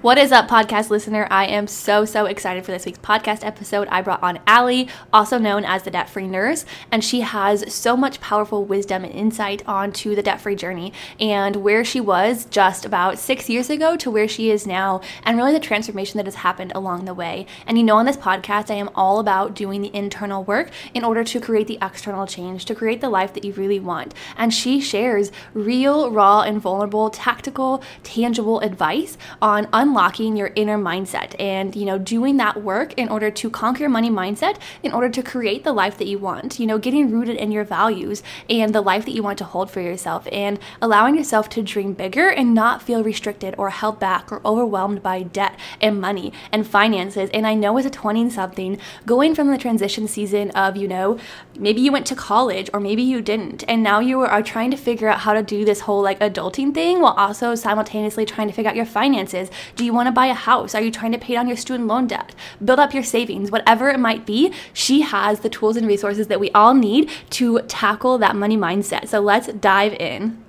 What is up, podcast listener? I am so, so excited for this week's podcast episode. I brought on Allie, also known as the Debt Free Nurse, and she has so much powerful wisdom and insight onto the debt free journey and where she was just about six years ago to where she is now, and really the transformation that has happened along the way. And you know, on this podcast, I am all about doing the internal work in order to create the external change, to create the life that you really want. And she shares real, raw, and vulnerable, tactical, tangible advice on unlocking your inner mindset and, you know, doing that work in order to conquer your money mindset, in order to create the life that you want, you know, getting rooted in your values and the life that you want to hold for yourself and allowing yourself to dream bigger and not feel restricted or held back or overwhelmed by debt and money and finances. And I know as a 20 something, going from the transition season of, you know, maybe you went to college or maybe you didn't, and now you are trying to figure out how to do this whole like adulting thing while also simultaneously trying to figure out your finances. Do you want to buy a house? Are you trying to pay down your student loan debt? Build up your savings, whatever it might be. She has the tools and resources that we all need to tackle that money mindset. So let's dive in.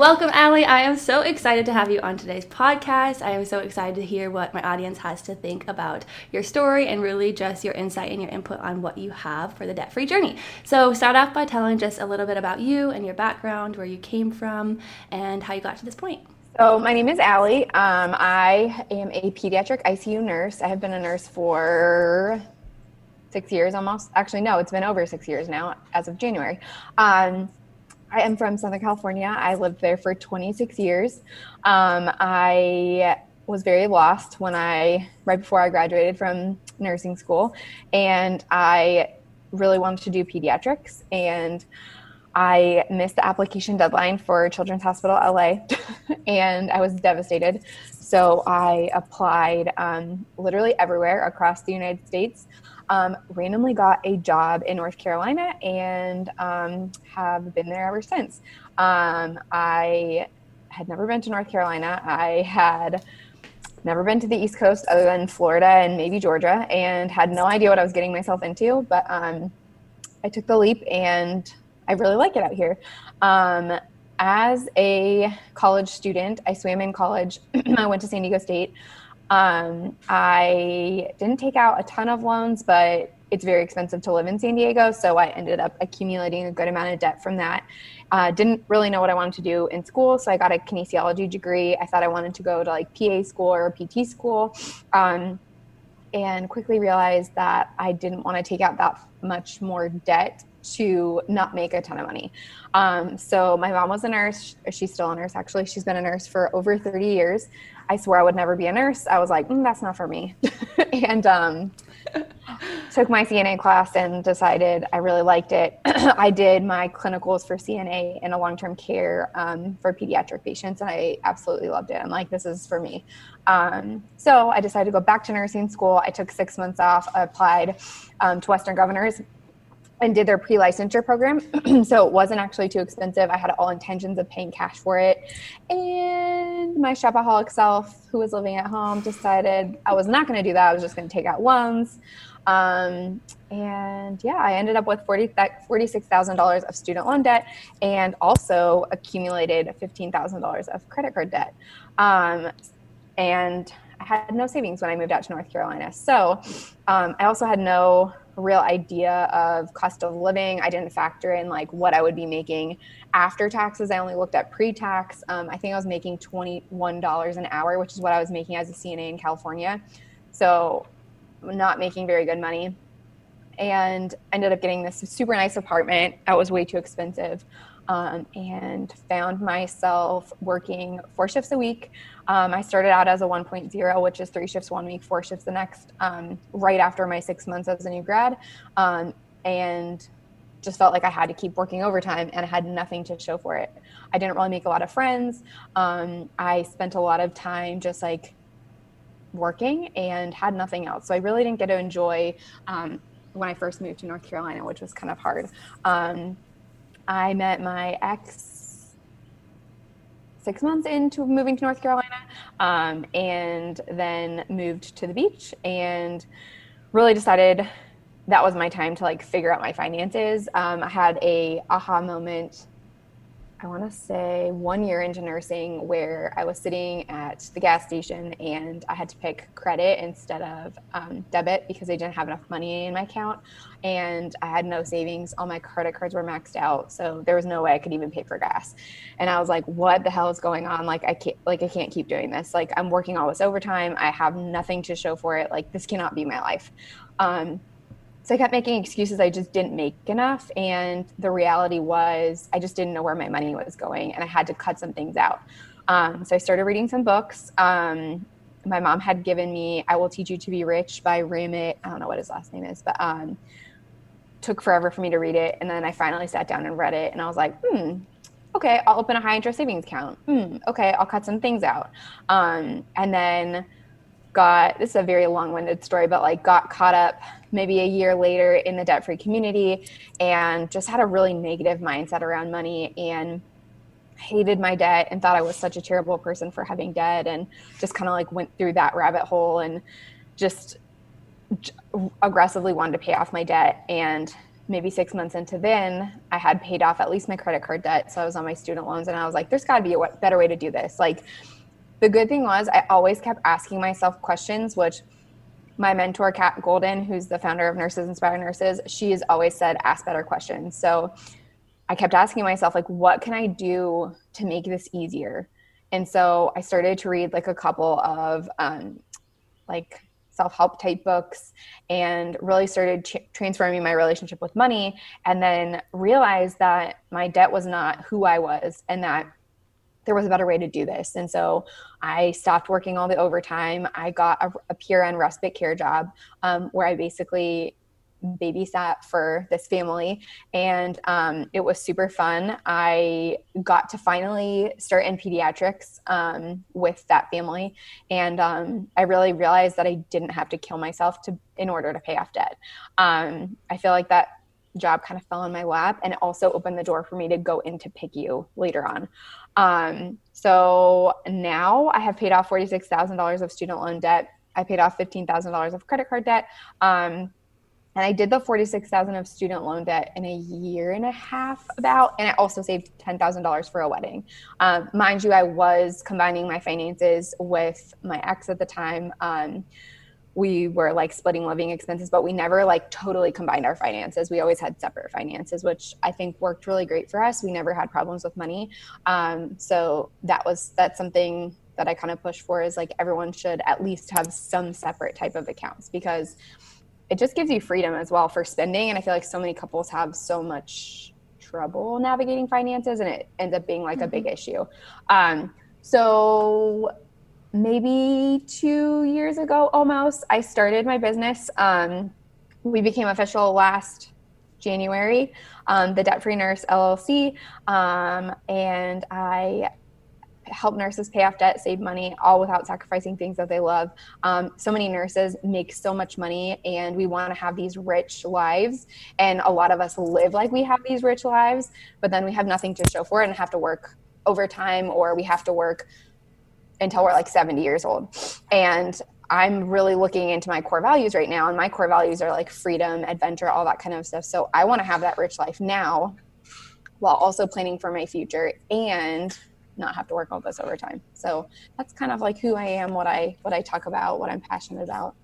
Welcome, Allie. I am so excited to have you on today's podcast. I am so excited to hear what my audience has to think about your story and really just your insight and your input on what you have for the debt free journey. So, start off by telling just a little bit about you and your background, where you came from, and how you got to this point. So, my name is Allie. Um, I am a pediatric ICU nurse. I have been a nurse for six years almost. Actually, no, it's been over six years now as of January. Um, I am from Southern California. I lived there for 26 years. Um, I was very lost when I, right before I graduated from nursing school, and I really wanted to do pediatrics. And I missed the application deadline for Children's Hospital LA, and I was devastated. So I applied um, literally everywhere across the United States um, randomly got a job in North Carolina and um, have been there ever since. Um, I had never been to North Carolina. I had never been to the East Coast other than Florida and maybe Georgia, and had no idea what I was getting myself into. But um, I took the leap, and I really like it out here. Um, as a college student, I swam in college. I went to San Diego State. Um, I didn't take out a ton of loans, but it's very expensive to live in San Diego. So I ended up accumulating a good amount of debt from that. Uh, didn't really know what I wanted to do in school. So I got a kinesiology degree. I thought I wanted to go to like PA school or PT school. Um, and quickly realized that I didn't want to take out that much more debt to not make a ton of money. Um, so my mom was a nurse. She's still a nurse, actually. She's been a nurse for over 30 years. I swore I would never be a nurse. I was like, mm, that's not for me. and um, took my CNA class and decided I really liked it. I did my clinicals for CNA in a long term care um, for pediatric patients, and I absolutely loved it. I'm like, this is for me. Um, so I decided to go back to nursing school. I took six months off, applied um, to Western Governors and did their pre-licensure program so it wasn't actually too expensive i had all intentions of paying cash for it and my shopaholic self who was living at home decided i was not going to do that i was just going to take out loans um, and yeah i ended up with 40, $46000 of student loan debt and also accumulated $15000 of credit card debt um, and i had no savings when i moved out to north carolina so um, i also had no real idea of cost of living. I didn't factor in like what I would be making after taxes. I only looked at pre-tax. Um, I think I was making twenty-one dollars an hour, which is what I was making as a CNA in California. So, not making very good money, and ended up getting this super nice apartment. That was way too expensive. um, and found myself working four shifts a week. Um, I started out as a 1.0, which is three shifts one week, four shifts the next, um, right after my six months as a new grad. Um, and just felt like I had to keep working overtime and I had nothing to show for it. I didn't really make a lot of friends. Um, I spent a lot of time just like working and had nothing else. So I really didn't get to enjoy um, when I first moved to North Carolina, which was kind of hard. Um, I met my ex six months into moving to North Carolina um, and then moved to the beach and really decided that was my time to like figure out my finances. Um, I had a aha moment I want to say one year into nursing where I was sitting at the gas station and I had to pick credit instead of um, debit because I didn't have enough money in my account and I had no savings. All my credit cards were maxed out, so there was no way I could even pay for gas. And I was like, "What the hell is going on? Like I can't, like I can't keep doing this. Like I'm working all this overtime. I have nothing to show for it. Like this cannot be my life." Um, so I kept making excuses I just didn't make enough. And the reality was, I just didn't know where my money was going and I had to cut some things out. Um, so I started reading some books. Um, my mom had given me I Will Teach You to Be Rich by Ramit. I don't know what his last name is, but um, took forever for me to read it. And then I finally sat down and read it. And I was like, hmm, okay, I'll open a high interest savings account. Hmm, okay, I'll cut some things out. Um, and then got this is a very long-winded story but like got caught up maybe a year later in the debt-free community and just had a really negative mindset around money and hated my debt and thought I was such a terrible person for having debt and just kind of like went through that rabbit hole and just aggressively wanted to pay off my debt. And maybe six months into then i had paid off at least my credit card debt. So i was on my student loans and i was like there's got to be a better way to do this. Like the good thing was I always kept asking myself questions, which my mentor, Kat Golden, who's the founder of Nurses Inspire Nurses, she has always said, ask better questions. So I kept asking myself, like, what can I do to make this easier? And so I started to read like a couple of um, like self-help type books and really started ch- transforming my relationship with money and then realized that my debt was not who I was and that there was a better way to do this. And so I stopped working all the overtime. I got a, a PRN respite care job um, where I basically babysat for this family. And um, it was super fun. I got to finally start in pediatrics um, with that family. And um, i really realized that i didn't have to kill myself to in order to pay off debt. Um, i feel like that job kind of fell in my lap and it also opened the door for me to go into PICU later on um, so now I have paid off $46,000 of student loan debt. I paid off $15,000 of credit card debt. Um, and I did the 46,000 of student loan debt in a year and a half about, and I also saved $10,000 for a wedding. Um, mind you, I was combining my finances with my ex at the time. Um, we were like splitting living expenses, but we never like totally combined our finances. We always had separate finances, which I think worked really great for us. We never had problems with money. Um, so that was that's something that I kind of push for is like everyone should at least have some separate type of accounts because it just gives you freedom as well for spending. And I feel like so many couples have so much trouble navigating finances and it ends up being like mm-hmm. a big mm-hmm. issue. Um, so maybe two years ago almost, I started my business. Um, we became official last January, um, the Debt Free Nurse LLC. Um, and I help nurses pay off debt, save money, all without sacrificing things that they love. Um, so many nurses make so much money, and we want to have these rich lives. And a lot of us live like we have these rich lives, but then we have nothing to show for it and have to work overtime, or we have to work until we're like 70 years old. And I'm really looking into my core values right now. And my core values are like freedom, adventure, all that kind of stuff. So I want to have that rich life now while also planning for my future and not have to work all this overtime. So that's kind of like who I am, what I what I talk about, what I'm passionate about.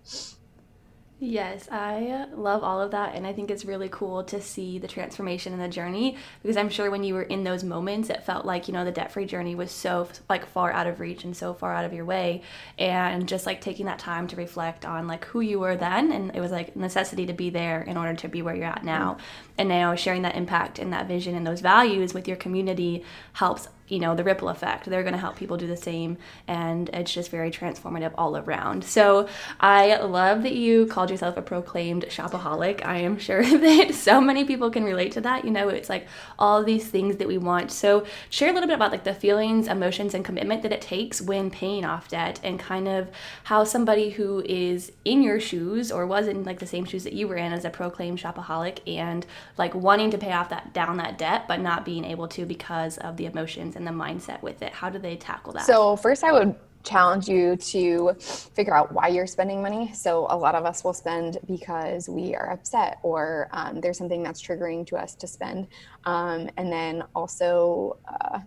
Yes, I love all of that. And I think it's really cool to see the transformation and the journey because I'm sure when you were in those moments, it felt like, you know, the debt free journey was so like far out of reach and so far out of your way. And just like taking that time to reflect on like who you were then. And it was like necessity to be there in order to be where you're at now. Mm-hmm. And now sharing that impact and that vision and those values with your community helps you know the ripple effect. They're going to help people do the same and it's just very transformative all around. So i love that you called yourself a proclaimed shopaholic. I am sure that so many people can relate to that. You know it's like all these things that we want. So share a little bit about like the feelings emotions and commitment that it takes when paying off debt and kind of how somebody who is in your shoes or was in like the same shoes that you were in as a proclaimed shopaholic and like wanting to pay off that down that debt but not being able to because of the emotions and the mindset with it? How do they tackle that? So, first, I would challenge you to figure out why you're spending money. So, a lot of us will spend because we are upset or um, there's something that's triggering to us to spend. Um, and then also, uh,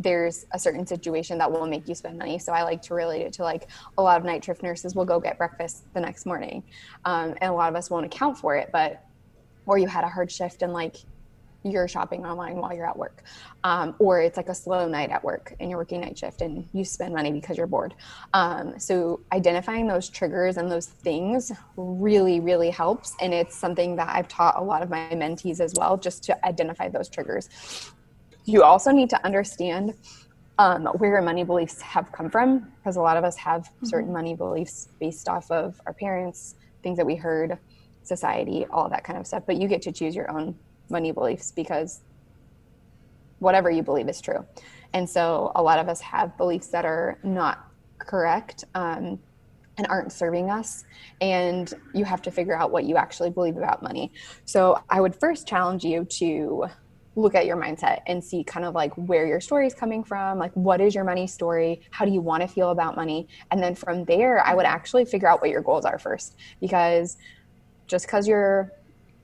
there's a certain situation that will make you spend money. So I like to relate it to like a lot of night shift nurses will go get breakfast the next morning. Um, and a lot of us won't account for it, but, or you had a hard shift and like you're shopping online while you're at work um, or it's like a slow night at work and you're working night shift and you spend money because you're bored. Um, so identifying those triggers and those things really really helps. And it's something that i've taught a lot of my mentees as well just to identify those triggers. You also need to understand um, where your money beliefs have come from because a lot of us have mm-hmm. certain money beliefs based off of our parents things that we heard society all that kind of stuff. But you get to choose your own money beliefs because whatever you believe is true. And so a lot of us have beliefs that are not correct um, and aren't serving us. And you have to figure out what you actually believe about money. So I would first challenge you to look at your mindset and see kind of like where your story is coming from like what is your money story how do you want to feel about money and then from there i would actually figure out what your goals are first because just because you're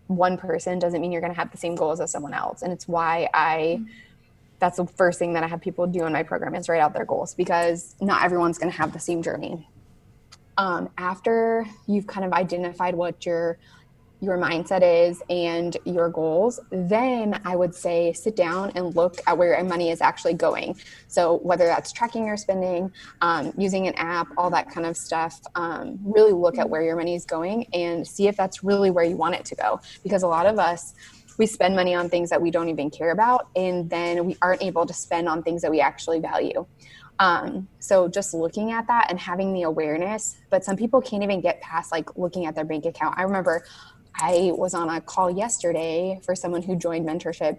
one person doesn't mean you're going to have the same goals as someone else. And it's why I, that's the first thing that I have people do in my program is write out their goals because not everyone's going to have the same journey. Um, after you've kind of identified what your your mindset is and your goals, then I would say sit down and look at where your money is actually going. So, whether that's tracking your spending, um, using an app, all that kind of stuff, um, really look at where your money is going and see if that's really where you want it to go. Because a lot of us, we spend money on things that we don't even care about, and then we aren't able to spend on things that we actually value. Um, so just looking at that and having the awareness, but some people can't even get past like looking at their bank account. I remember I was on a call yesterday for someone who joined mentorship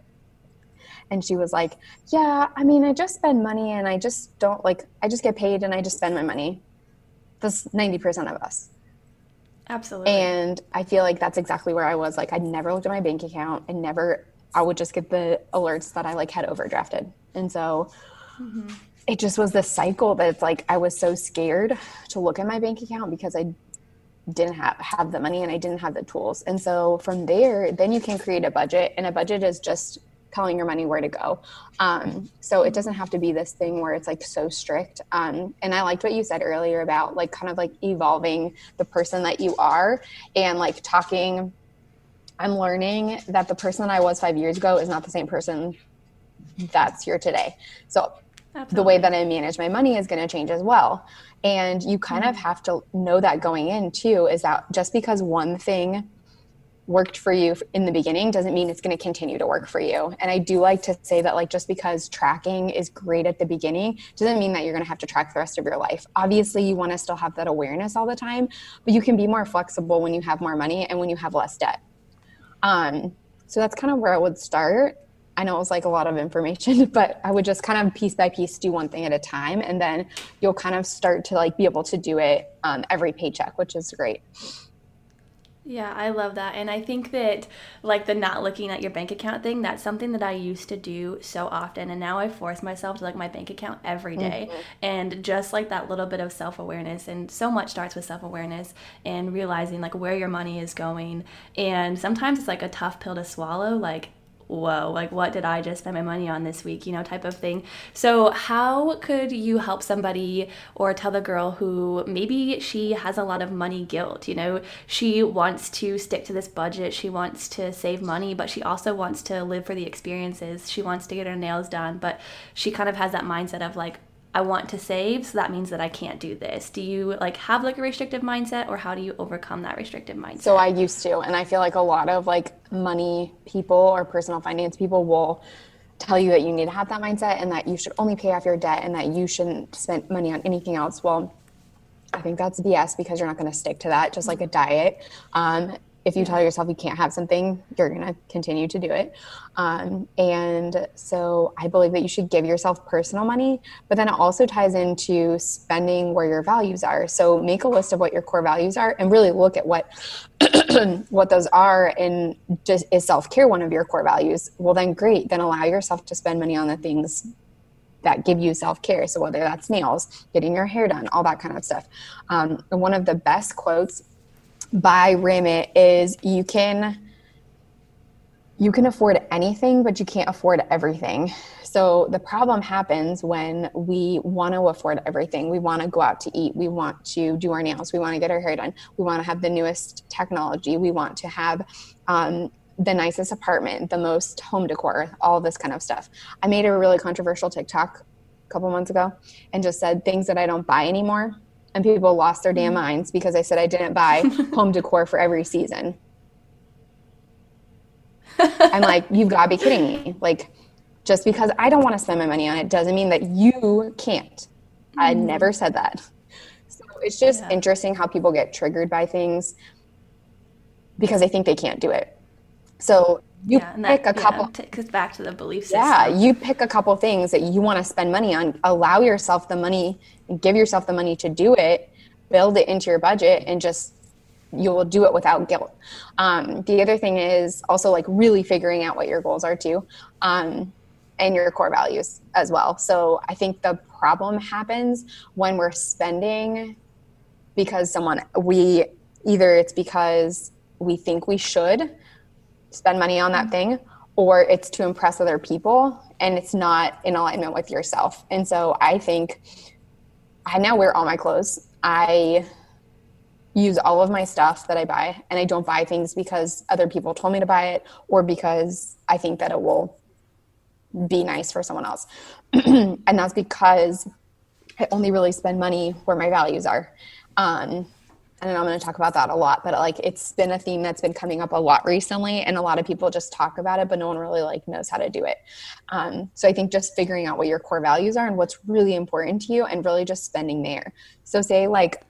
and she was like, "Yeah, I mean, I just spend money and I just don't like I just get paid and I just spend my money." That's 90% of us. Absolutely. And I feel like that's exactly where I was. Like I'd never looked at my bank account and never I would just get the alerts that I like had overdrafted. And so mm-hmm. it just was this cycle that it's like I was so scared to look at my bank account because I didn't have, have the money and I didn't have the tools. And so from there, then you can create a budget, and a budget is just telling your money where to go. Um, so it doesn't have to be this thing where it's like so strict. Um, and I liked what you said earlier about like kind of like evolving the person that you are and like talking. I'm learning that the person that I was five years ago is not the same person that's here today. So Absolutely. the way that I manage my money is going to change as well. And you kind of mm-hmm. have to know that going in too is that just because one thing worked for you in the beginning doesn't mean it's going to continue to work for you. And I do like to say that like just because tracking is great at the beginning doesn't mean that you're going to have to track the rest of your life. Obviously, you want to still have that awareness all the time, but you can be more flexible when you have more money and when you have less debt. Um, so that's kind of where I would start. I know it was like a lot of information, but I would just kind of piece by piece do one thing at a time. And then you'll kind of start to like be able to do it um, every paycheck, which is great. Yeah, I love that. And I think that, like, the not looking at your bank account thing, that's something that I used to do so often. And now I force myself to look my bank account every day. Mm-hmm. And just like that little bit of self awareness, and so much starts with self awareness and realizing, like, where your money is going. And sometimes it's like a tough pill to swallow. Like, whoa, like what did I just spend my money on this week, you know, type of thing. So, how could you help somebody or tell the girl who maybe she has a lot of money guilt, you know, she wants to stick to this budget, she wants to save money, but she also wants to live for the experiences, she wants to get her nails done, but she kind of has that mindset of like, I want to save, so that means that I can't do this. Do you like have like a restrictive mindset or how do you overcome that restrictive mindset? So I used to, and I feel like a lot of like money people or personal finance people will tell you that you need to have that mindset and that you should only pay off your debt and that you shouldn't spend money on anything else. Well, I think that's BS because you're not going to stick to that, just like a diet. Um, if you tell yourself you can't have something, you're going to continue to do it. Um, and so I believe that you should give yourself personal money, but then it also ties into spending where your values are. So make a list of what your core values are and really look at what what those are and just is self-care one of your core values well then great then allow yourself to spend money on the things that give you self-care so whether that's nails getting your hair done all that kind of stuff um, one of the best quotes by Ramit is you can you can afford anything but you can't afford everything. So the problem happens when we want to afford everything. We want to go out to eat. We want to do our nails. We want to get our hair done. We want to have the newest technology. We want to have um, the nicest apartment the most home decor all this kind of stuff. I made a really controversial tiktok a couple months ago and just said things that i don't buy anymore and people lost their damn mm. minds because I said I didn't buy home decor for every season. I'm like, you've got to be kidding me. Like, just because I don't want to spend my money on it doesn't mean that you can't. Mm. I never said that. So it's just yeah. interesting how people get triggered by things because they think they can't do it. So you yeah, pick that, a couple yeah, back to the belief system. Yeah, you pick a couple things that you want to spend money on. Allow yourself the money give yourself the money to do it. Build it into your budget and just you will do it without guilt. Um, the other thing is also like really figuring out what your goals are too, um, and your core values as well. So I think the problem happens when we're spending because someone we either it's because we think we should spend money on that mm-hmm. thing or it's to impress other people and it's not in alignment with yourself. And so I think I now wear all my clothes. I use all of my stuff that I buy and I don't buy things because other people told me to buy it or because I think that it will be nice for someone else. and that's because I only really spend money where my values are. Um, and I'm going to talk about that a lot, but like it's been a theme that's been coming up a lot recently, and a lot of people just talk about it, but no one really like knows how to do it. Um, so I think just figuring out what your core values are and what's really important to you, and really just spending there. So say like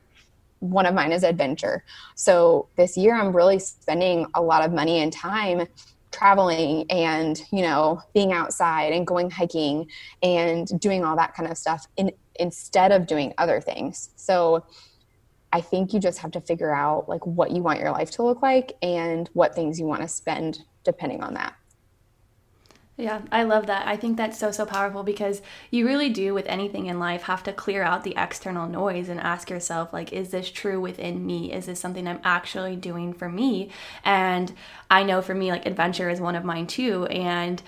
one of mine is adventure. So this year I'm really spending a lot of money and time traveling and you know being outside and going hiking and doing all that kind of stuff in, instead of doing other things. So I think you just have to figure out like what you want your life to look like and what things you want to spend depending on that. Yeah, I love that. I think that's so, so powerful because you really do, with anything in life, have to clear out the external noise and ask yourself, like, is this true within me? Is this something I'm actually doing for me? And I know for me, like, adventure is one of mine too. And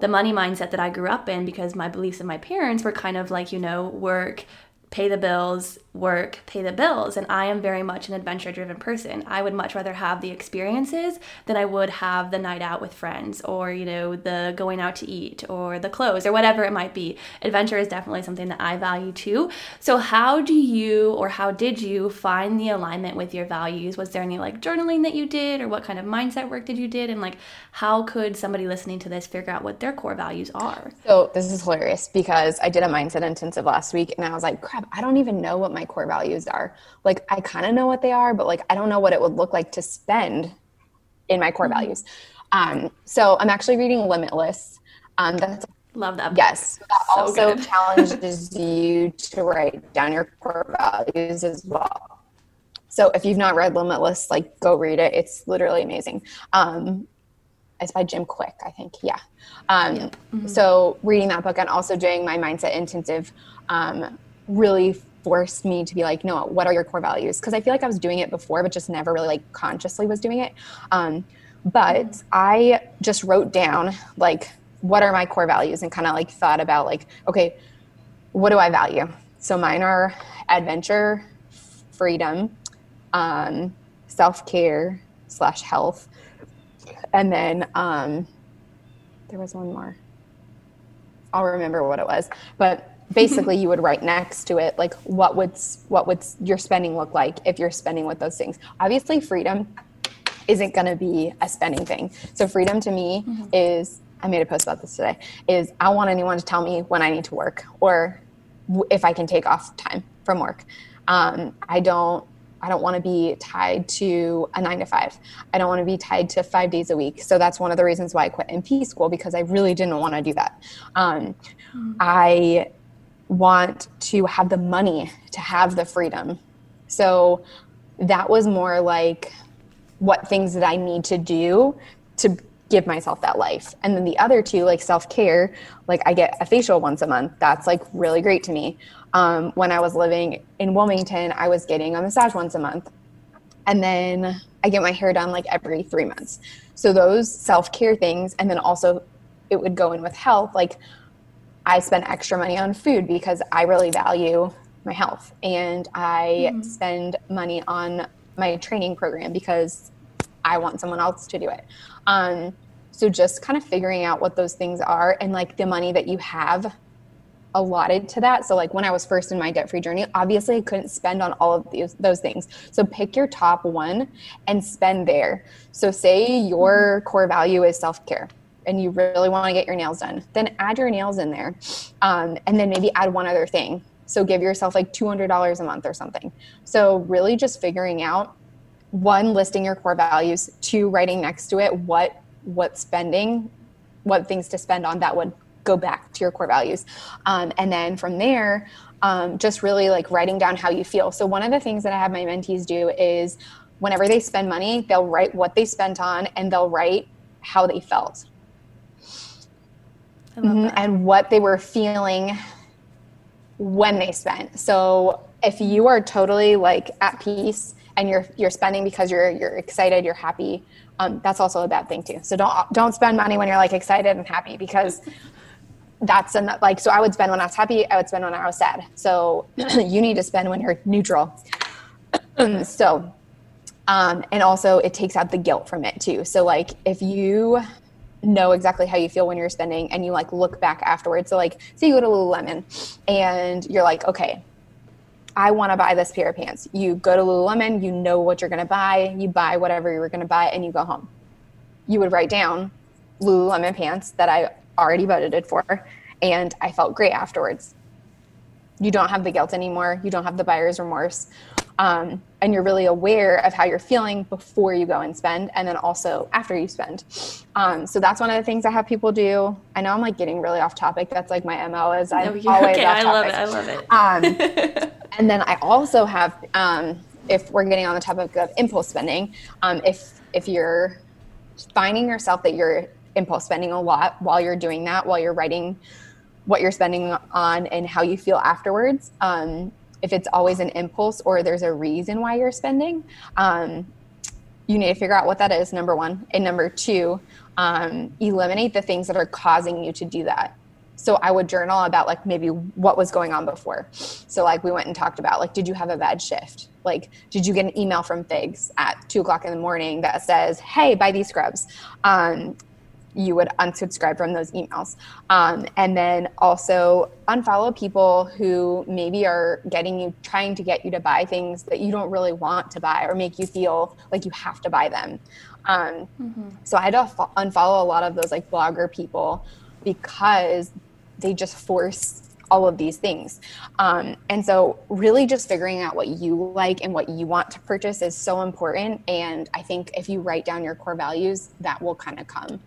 the money mindset that I grew up in because my beliefs of my parents were kind of like, you know, work, pay the bills, work, pay the bills. And I am very much an adventure driven person. I would much rather have the experiences than I would have the night out with friends or, you know, the going out to eat or the clothes or whatever it might be. Adventure is definitely something that I value too. So, how do you or how did you find the alignment with your values? Was there any like journaling that you did or what kind of mindset work did you did? And like, how could somebody listening to this figure out what their core values are? So, this is hilarious because I did a mindset intensive last week and I was like, crap, I don't even know what my core values are. Like I kind of know what they are, but like I don't know what it would look like to spend in my core mm-hmm. values. Um, so I'm actually reading Limitless. Um, that's love that. Yes, that so also challenges you to write down your core values as well. So if you've not read Limitless, like go read it. It's literally amazing. Um, it's by Jim Kwik, I think. Yeah. Um, yeah. Mm-hmm. So reading that book and also doing my mindset intensive um, really forced me to be like, no, what are your core values? Because I feel like I was doing it before, but just never really like consciously was doing it. Um, But I just wrote down like what are my core values and kind of like thought about like, okay, what do I value? So mine are adventure, freedom, um, self care slash health, and then um, there was one more. I'll remember what it was, but basically you would write next to it like what would what would your spending look like if you're spending with those things. Obviously, freedom isn't going to be a spending thing. So freedom to me mm-hmm. is I made a post about this today is I want anyone to tell me when I need to work or if I can take off time from work. Um, I don't I don't want to be tied to a nine to five. I don't want to be tied to five days a week. So that's one of the reasons why I quit NP school because I really didn't want to do that. Um, mm-hmm. I want to have the money to have the freedom. So that was more like what things that I need to do to give myself that life. And then the other two, like self care, like I get a facial once a month. That's like really great to me. Um, when I was living in Wilmington, I was getting a massage once a month. And then I get my hair done like every three months. So those self care things, and then also it would go in with health. Like I spend extra money on food because I really value my health. And I mm-hmm. spend money on my training program because I want someone else to do it. Um, so just kind of figuring out what those things are and like the money that you have allotted to that. So like when I was first in my debt free journey, obviously I couldn't spend on all of these those things. So pick your top one and spend there. So say your mm-hmm. core value is self care and you really want to get your nails done, then add your nails in there, um, and then maybe add one other thing. So give yourself like two hundred dollars a month or something. So really just figuring out one listing your core values, two writing next to it what what spending, what things to spend on that would go back to your core values. Um, and then from there, um, just really like writing down how you feel. So, one of the things that I have my mentees do is whenever they spend money, they'll write what they spent on and they'll write how they felt mm-hmm. and what they were feeling when they spent. So, if you are totally like at peace and you're you're spending because you're you're excited, you're happy, um, that's also a bad thing too. So don't don't spend money when you're like excited and happy because that's enough. Like so, I would spend when I was happy. I would spend when I was sad. So you need to spend when you're neutral. so, um, and also it takes out the guilt from it too. So like if you know exactly how you feel when you're spending and you like look back afterwards. So like say you go to Lululemon and you're like, okay, I want to buy this pair of pants. You go to Lululemon, you know what you're going to buy, you buy whatever you were going to buy, and you go home. You would write down Lululemon pants that I already budgeted for, and I felt great afterwards. You don't have the guilt anymore. You don't have the buyer's remorse. Um, and you're really aware of how you're feeling before you go and spend and then also after you spend. Um, so that's one of the things i have people do. I know i'm like getting really off topic. That's like my mo is i'm no, always okay, off topic. i love it i love it. Um, and then i also have um, if we're getting on the topic of impulse spending um, if if you're finding yourself that you're impulse spending a lot while you're doing that while you're writing what you're spending on and how you feel afterwards um, if it's always an impulse or there's a reason why you're spending, um, you need to figure out what that is, number one. And number two, um, eliminate the things that are causing you to do that. So I would journal about like maybe what was going on before. So like we went and talked about like, did you have a bad shift? Like, did you get an email from Figs at two o'clock in the morning that says, "Hey, buy these scrubs"? Um, you would unsubscribe from those emails. Um, and then also unfollow people who maybe are getting you, trying to get you to buy things that you don't really want to buy or make you feel like you have to buy them. Um, mm-hmm. So I had to unfollow a lot of those like blogger people because they just force all of these things. Um, and so, really, just figuring out what you like and what you want to purchase is so important. And I think if you write down your core values, that will kind of come.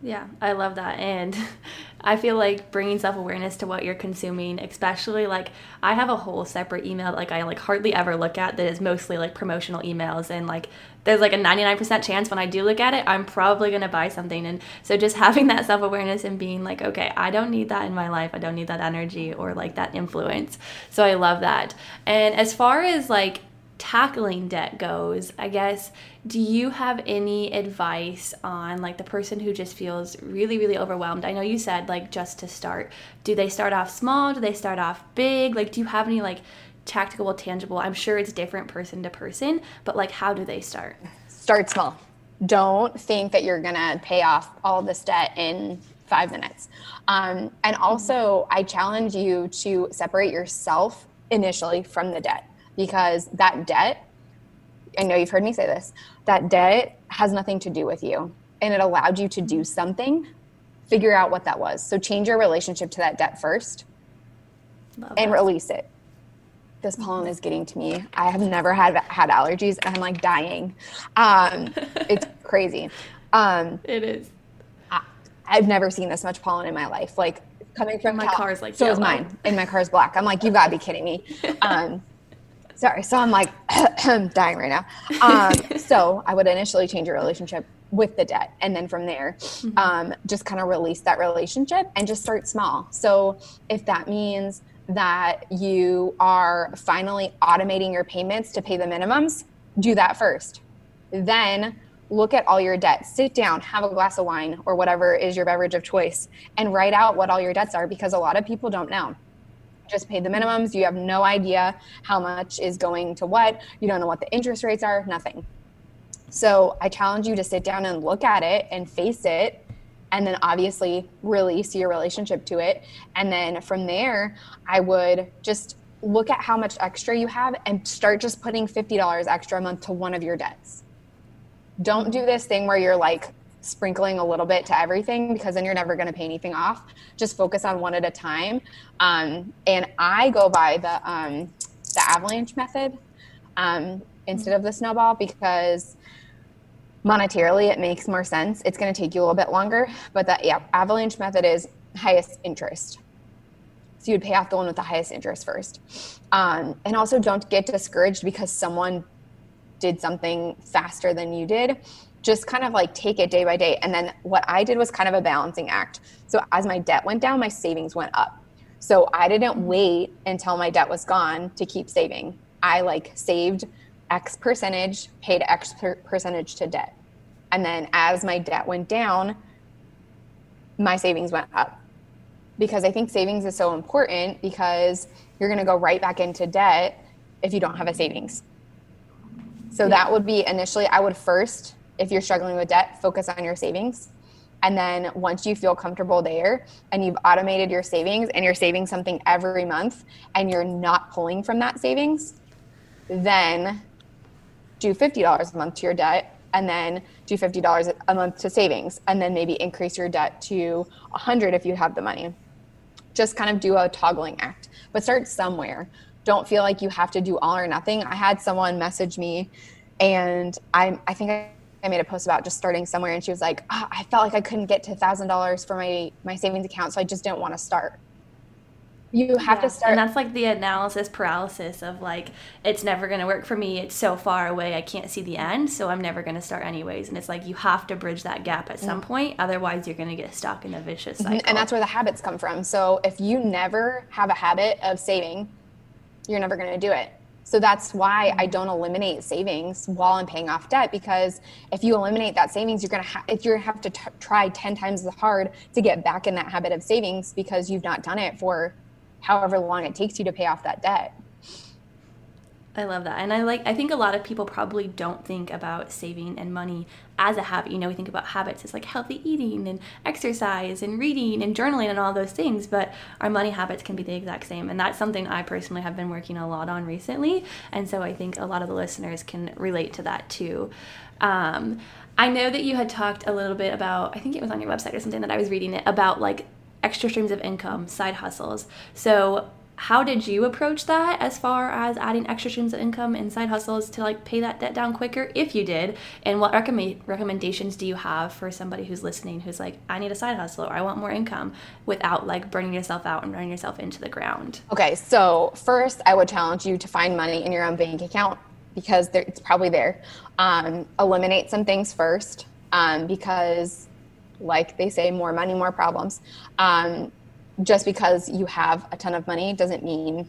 Yeah, I love that. And I feel like bringing self awareness to what you're consuming, especially like I have a whole separate email like I like hardly ever look at that is mostly like promotional emails. And like there's like a 99% chance when I do look at it, I'm probably going to buy something. And so just having that self awareness and being like, okay, I don't need that in my life. I don't need that energy or like that influence. So I love that. And as far as like tackling debt goes, I guess, do you have any advice on like the person who just feels really, really overwhelmed? I know you said like just to start. Do they start off small? Do they start off big? Like, do you have any like tactical, tangible? I'm sure it's different person to person, but like, how do they start? Start small. Don't think that you're gonna pay off all this debt in five minutes. Um, and also, I challenge you to separate yourself initially from the debt because that debt, I know you've heard me say this, that debt has nothing to do with you and it allowed you to do something. Figure out what that was. So change your relationship to that debt first Love and that. release it. This pollen is getting to me. I have never had had allergies and I'm like dying. Um, it's crazy. Um, it is. I, I've never seen this much pollen in my life. Like coming from my Cal- car's like so yellow. is mine, and my car's black. I'm like, you gotta be kidding me. Um, sorry. So I'm like dying right now. Um, so I would initially change your relationship with the debt, and then from there, mm-hmm. um, just kind of release that relationship and just start small. So if that means that you are finally automating your payments to pay the minimums, do that first. Then look at all your debts, sit down, have a glass of wine or whatever is your beverage of choice, and write out what all your debts are because a lot of people don't know. Just pay the minimums. You have no idea how much is going to what. You don't know what the interest rates are, nothing. So I challenge you to sit down and look at it and face it. And then obviously release your relationship to it. And then from there, I would just look at how much extra you have and start just putting $50 extra a month to one of your debts don't do this thing where you're like sprinkling a little bit to everything because then you're never going to pay anything off. Just focus on one at a time. Um, and I go by the um, the avalanche method um, instead of the snowball because monetarily it makes more sense. It's going to take you a little bit longer, but the yeah, avalanche method is highest interest. So you'd pay off the one with the highest interest first. Um, and also don't get discouraged because someone did something faster than you did just kind of like take it day by day. And then what i did was kind of a balancing act. So as my debt went down my savings went up. So i didn't wait until my debt was gone to keep saving. I like saved x percentage paid x per- percentage to debt. And then as my debt went down my savings went up. Because i think savings is so important because you're going to go right back into debt if you don't have a savings. So yeah. that would be initially, I would first, if you're struggling with debt, focus on your savings. And then once you feel comfortable there and you've automated your savings and you're saving something every month and you're not pulling from that savings, then do $50 a month to your debt and then do $50 a month to savings and then maybe increase your debt to 100 if you have the money. Just kind of do a toggling act, but start somewhere don't feel like you have to do all or nothing. I had someone message me and I, I think I, I made a post about just starting somewhere and she was like, oh, I felt like I couldn't get to thousand dollars for my, my savings account. So I just didn't want to start you have yeah. to start and that's like the analysis paralysis of like it's never going to work for me it's so far away i can't see the end so i'm never going to start anyways and it's like you have to bridge that gap at some mm-hmm. point otherwise you're going to get stuck in a vicious cycle and that's where the habits come from so if you never have a habit of saving you're never going to do it. So that's why I don't eliminate savings while I'm paying off debt because if you eliminate that savings, you're to ha- you're to have to t- try 10 times as hard to get back in that habit of savings because you've not done it for however long it takes you to pay off that debt. I love that. And I like I think a lot of people probably don't think about saving and money as a habit. You know, we think about habits as like healthy eating and exercise and reading and journaling and all those things, but our money habits can be the exact same. And that's something I personally have been working a lot on recently. And so I think a lot of the listeners can relate to that too. Um, I know that you had talked a little bit about, I think it was on your website or something that I was reading it about like extra streams of income, side hustles. So how did you approach that as far as adding extra streams of income and side hustles to like pay that debt down quicker if you did? And what recommend recommendations do you have for somebody who's listening who's like i need a side hustle. Or i want more income without like burning yourself out and running yourself into the ground? Okay so first i would challenge you to find money in your own bank account because there, it's probably there. Um, eliminate some things first um, because like they say more money more problems. Um, just because you have a ton of money doesn't mean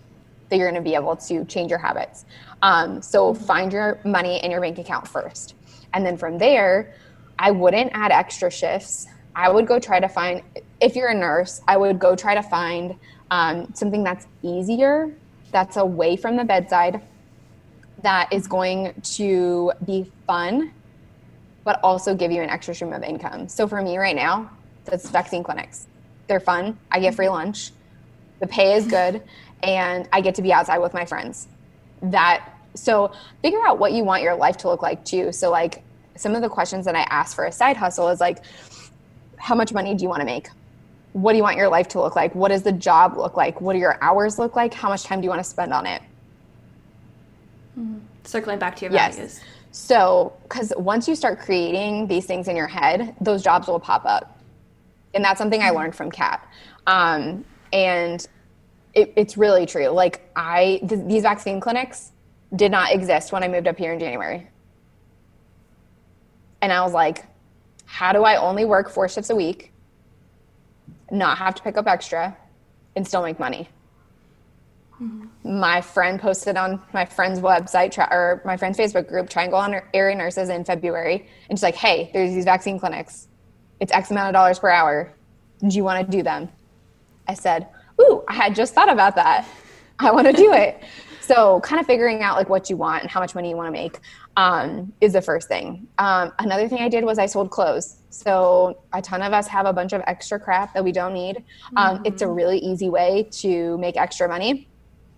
that you're going to be able to change your habits. Um, so find your money in your bank account first. And then from there, I wouldn't add extra shifts. I would go try to find, if you're a nurse, I would go try to find um, something that's easier, that's away from the bedside, that is going to be fun, but also give you an extra stream of income. So for me right now, that's vaccine clinics. They're fun. I get free lunch. The pay is good, and I get to be outside with my friends. That so figure out what you want your life to look like too. So like some of the questions that I ask for a side hustle is like, how much money do you want to make? What do you want your life to look like? What does the job look like? What do your hours look like? How much time do you want to spend on it? Mm-hmm. Circling back to your values. Yes. So, because once you start creating these things in your head, those jobs will pop up. And that's something I learned from Kat. Um, and it, it's really true. Like, I, th- these vaccine clinics did not exist when I moved up here in January. And I was like, how do I only work four shifts a week, not have to pick up extra, and still make money? Mm-hmm. My friend posted on my friend's website or my friend's Facebook group, Triangle Area Nurses, in February, and she's like, "Hey, there's these vaccine clinics. It's X amount of dollars per hour. Do you want to do them?" I said, "Ooh, I had just thought about that. I want to do it." so, kind of figuring out like what you want and how much money you want to make um, is the first thing. Um, another thing I did was I sold clothes. So a ton of us have a bunch of extra crap that we don't need. Um, mm-hmm. It's a really easy way to make extra money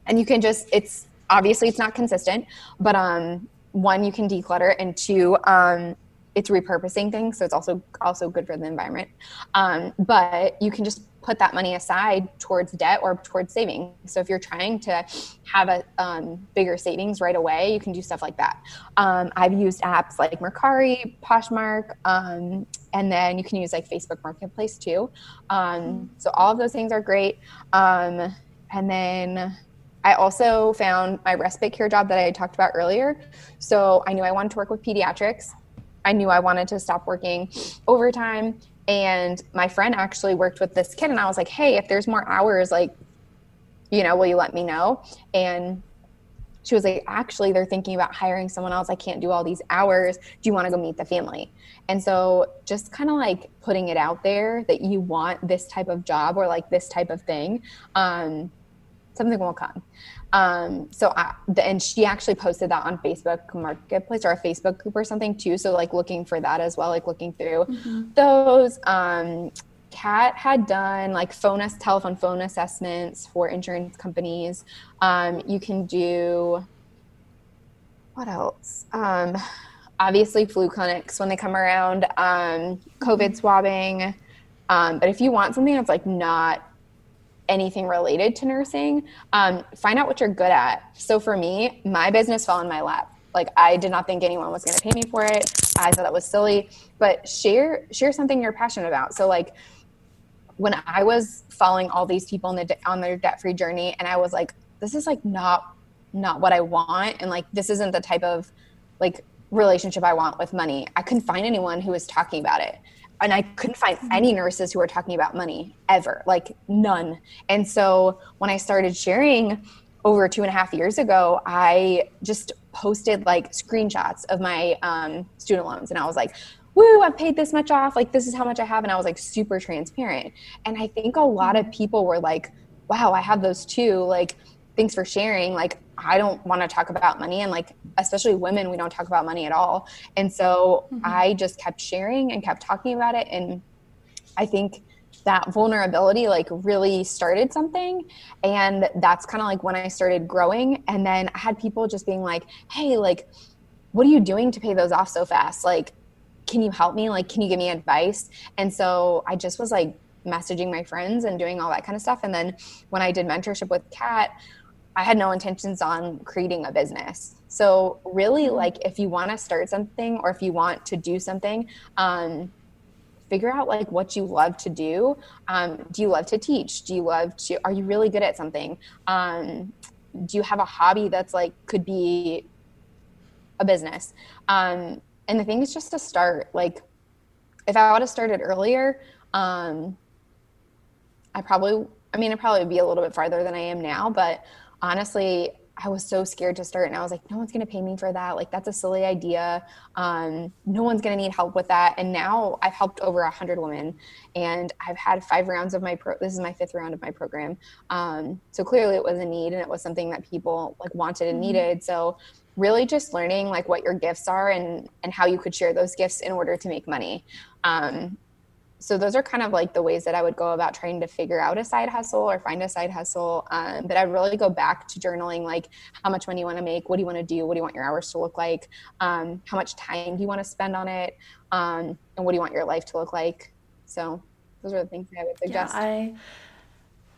and you can just it's obviously it's not consistent but um one you can declutter and two um it's repurposing things so it's also also good for the environment. Um, but you can just put that money aside towards debt or towards saving. So if you're trying to have a um, bigger savings right away you can do stuff like that. Um, i've used apps like mercari poshmark um, and then you can use like facebook marketplace too. Um, so all of those things are great. Um, and then I also found my respite care job that I talked about earlier. So I knew I wanted to work with pediatrics. I knew I wanted to stop working overtime. And my friend actually worked with this kid, and I was like, hey, if there's more hours, like, you know, will you let me know? And she was like, actually, they're thinking about hiring someone else. I can't do all these hours. Do you want to go meet the family? And so just kind of like putting it out there that you want this type of job or like this type of thing. Um, something will come. Um, so I, and she actually posted that on Facebook Marketplace or a Facebook group or something too. So like looking for that as well, like looking through mm-hmm. those. Um, Kat had done like phone telephone phone assessments for insurance companies. Um, you can do what else? Um, obviously, flu clinics when they come around, um, COVID mm-hmm. swabbing. Um, but if you want something that's like not anything related to nursing, um, find out what you're good at. So for me, my business fell in my lap. Like I did not think anyone was going to pay me for it. I thought that was silly. But share share something you're passionate about. So like when I was following all these people on the on their debt free journey, and I was like, this is like not not what I want, and like this isn't the type of like relationship I want with money. I couldn't find anyone who was talking about it and I couldn't find any mm-hmm. nurses who were talking about money ever, like none. And so when I started sharing over two and a half years ago, I just posted like screenshots of my um, student loans, and I was like, "Woo! I've paid this much off. Like this is how much I have," and I was like super transparent. And I think a lot of people were like, "Wow, I have those too." Like, thanks for sharing. Like, I don't want to talk about money. And like, especially women, we don't talk about money at all. And so mm-hmm. I just kept sharing and kept talking about it. And I think that vulnerability like really started something. And that's kind of like when I started growing. And then I had people just being like, hey, like, what are you doing to pay those off so fast? Like, can you help me? Like, can you give me advice? And so I just was like messaging my friends and doing all that kind of stuff. And then when I did mentorship with Kat, I had no intentions on creating a business. So really, mm-hmm. like if you want to start something or if you want to do something, um, figure out like what you love to do. Um, do you love to teach? Do you love to? Are you really good at something? Um, do you have a hobby that's like could be a business? Um, and the thing is just to start. Like, if I would have started earlier, um, I probably, I mean, I probably would be a little bit farther than I am now, but honestly, I was so scared to start and I was like, no one's going to pay me for that. Like, that's a silly idea. Um, no one's going to need help with that. And now I've helped over a hundred women and I've had five rounds of my pro. This is my fifth round of my program. Um, so clearly it was a need and it was something that people like wanted and mm-hmm. needed. So really just learning like what your gifts are and, and how you could share those gifts in order to make money. Um, so those are kind of like the ways that I would go about trying to figure out a side hustle or find a side hustle. Um, but I really go back to journaling, like how much money you want to make, what do you want to do, what do you want your hours to look like, um, how much time do you want to spend on it, um, and what do you want your life to look like. So those are the things I would suggest. Yeah, I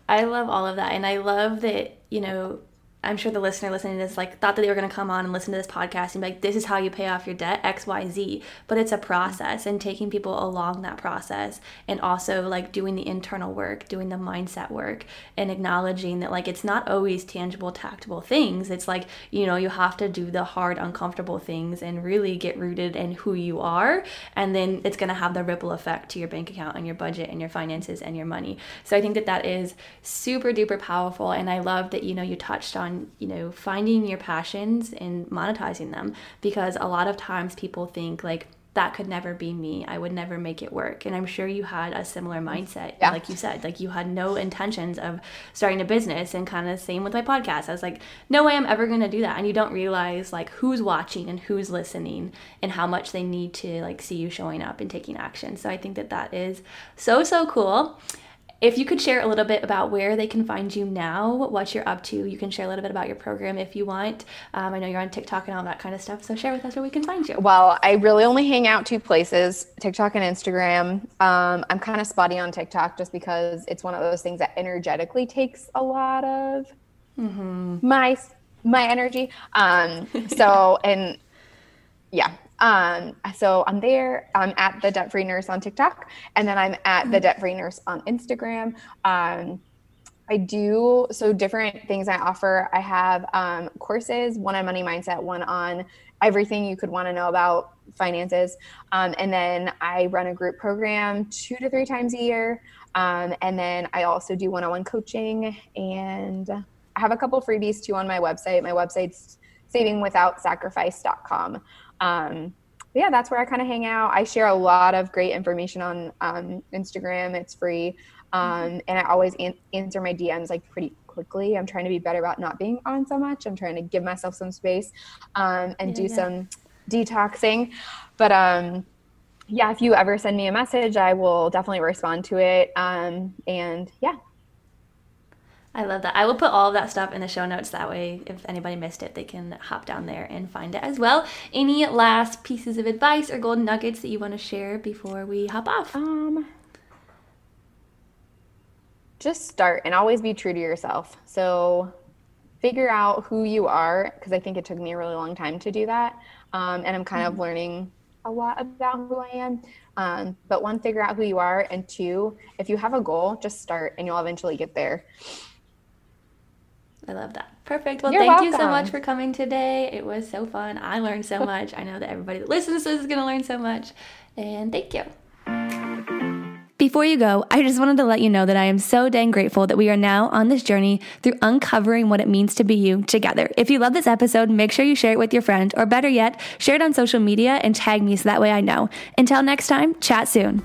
I love all of that, and I love that you know I'm sure the listener listening to this like thought that they were going to come on and listen to this podcast and be like, this is how you pay off your debt, X, Y, Z. But it's a process and taking people along that process and also like doing the internal work, doing the mindset work and acknowledging that like it's not always tangible, tactable things. It's like, you know, you have to do the hard, uncomfortable things and really get rooted in who you are. And then it's going to have the ripple effect to your bank account and your budget and your finances and your money. So I think that that is super duper powerful. And I love that, you know, you touched on you know finding your passions and monetizing them because a lot of times people think like that could never be me. I would never make it work. And I'm sure you had a similar mm-hmm. mindset. Yeah. Like you said, like you had no intentions of starting a business and kind of the same with my podcast. I was like, no way I'm ever going to do that. And you don't realize like who's watching and who's listening and how much they need to like see you showing up and taking action. So I think that that is so, so cool. If you could share a little bit about where they can find you now, what you're up to, you can share a little bit about your program if you want. Um, I know you're on TikTok and all that kind of stuff, so share with us where we can find you. Well, I really only hang out two places TikTok and Instagram. Um, I'm kind of spotty on TikTok just because it's one of those things that energetically takes a lot of mm-hmm. my my energy. Um, so, and yeah, um, so I'm there. I'm at the Debt Free Nurse on TikTok, and then I'm at the Debt Free Nurse on Instagram. Um, I do so different things I offer. I have um, courses, one on money mindset, one on everything you could want to know about finances, um, and then I run a group program two to three times a year. Um, and then I also do one-on-one coaching, and I have a couple freebies too on my website. My website's savingwithoutsacrifice.com. Um, yeah, that's where I kind of hang out. I share a lot of great information on um, Instagram. It's free. Um, and I always an- answer my DMs like pretty quickly. I'm trying to be better about not being on so much. I'm trying to give myself some space um, and yeah, do yeah. some detoxing. But um, yeah, if you ever send me a message, I will definitely respond to it. Um, and yeah, I love that. I will put all of that stuff in the show notes. That way, if anybody missed it, they can hop down there and find it as well. Any last pieces of advice or golden nuggets that you want to share before we hop off? Um, just start and always be true to yourself. So figure out who you are because I think it took me a really long time to do that. Um, and I'm kind mm-hmm. of learning a lot about who I am. Um, but one, figure out who you are, and two, if you have a goal, just start and you'll eventually get there. I love that. Perfect. Well, You're thank welcome. you so much for coming today. It was so fun. I learned so much. I know that everybody that listens to this is going to learn so much. And thank you. Before you go, I just wanted to let you know that I am so dang grateful that we are now on this journey through uncovering what it means to be you together. If you love this episode, make sure you share it with your friend, or better yet, share it on social media and tag me so that way I know. Until next time, chat soon.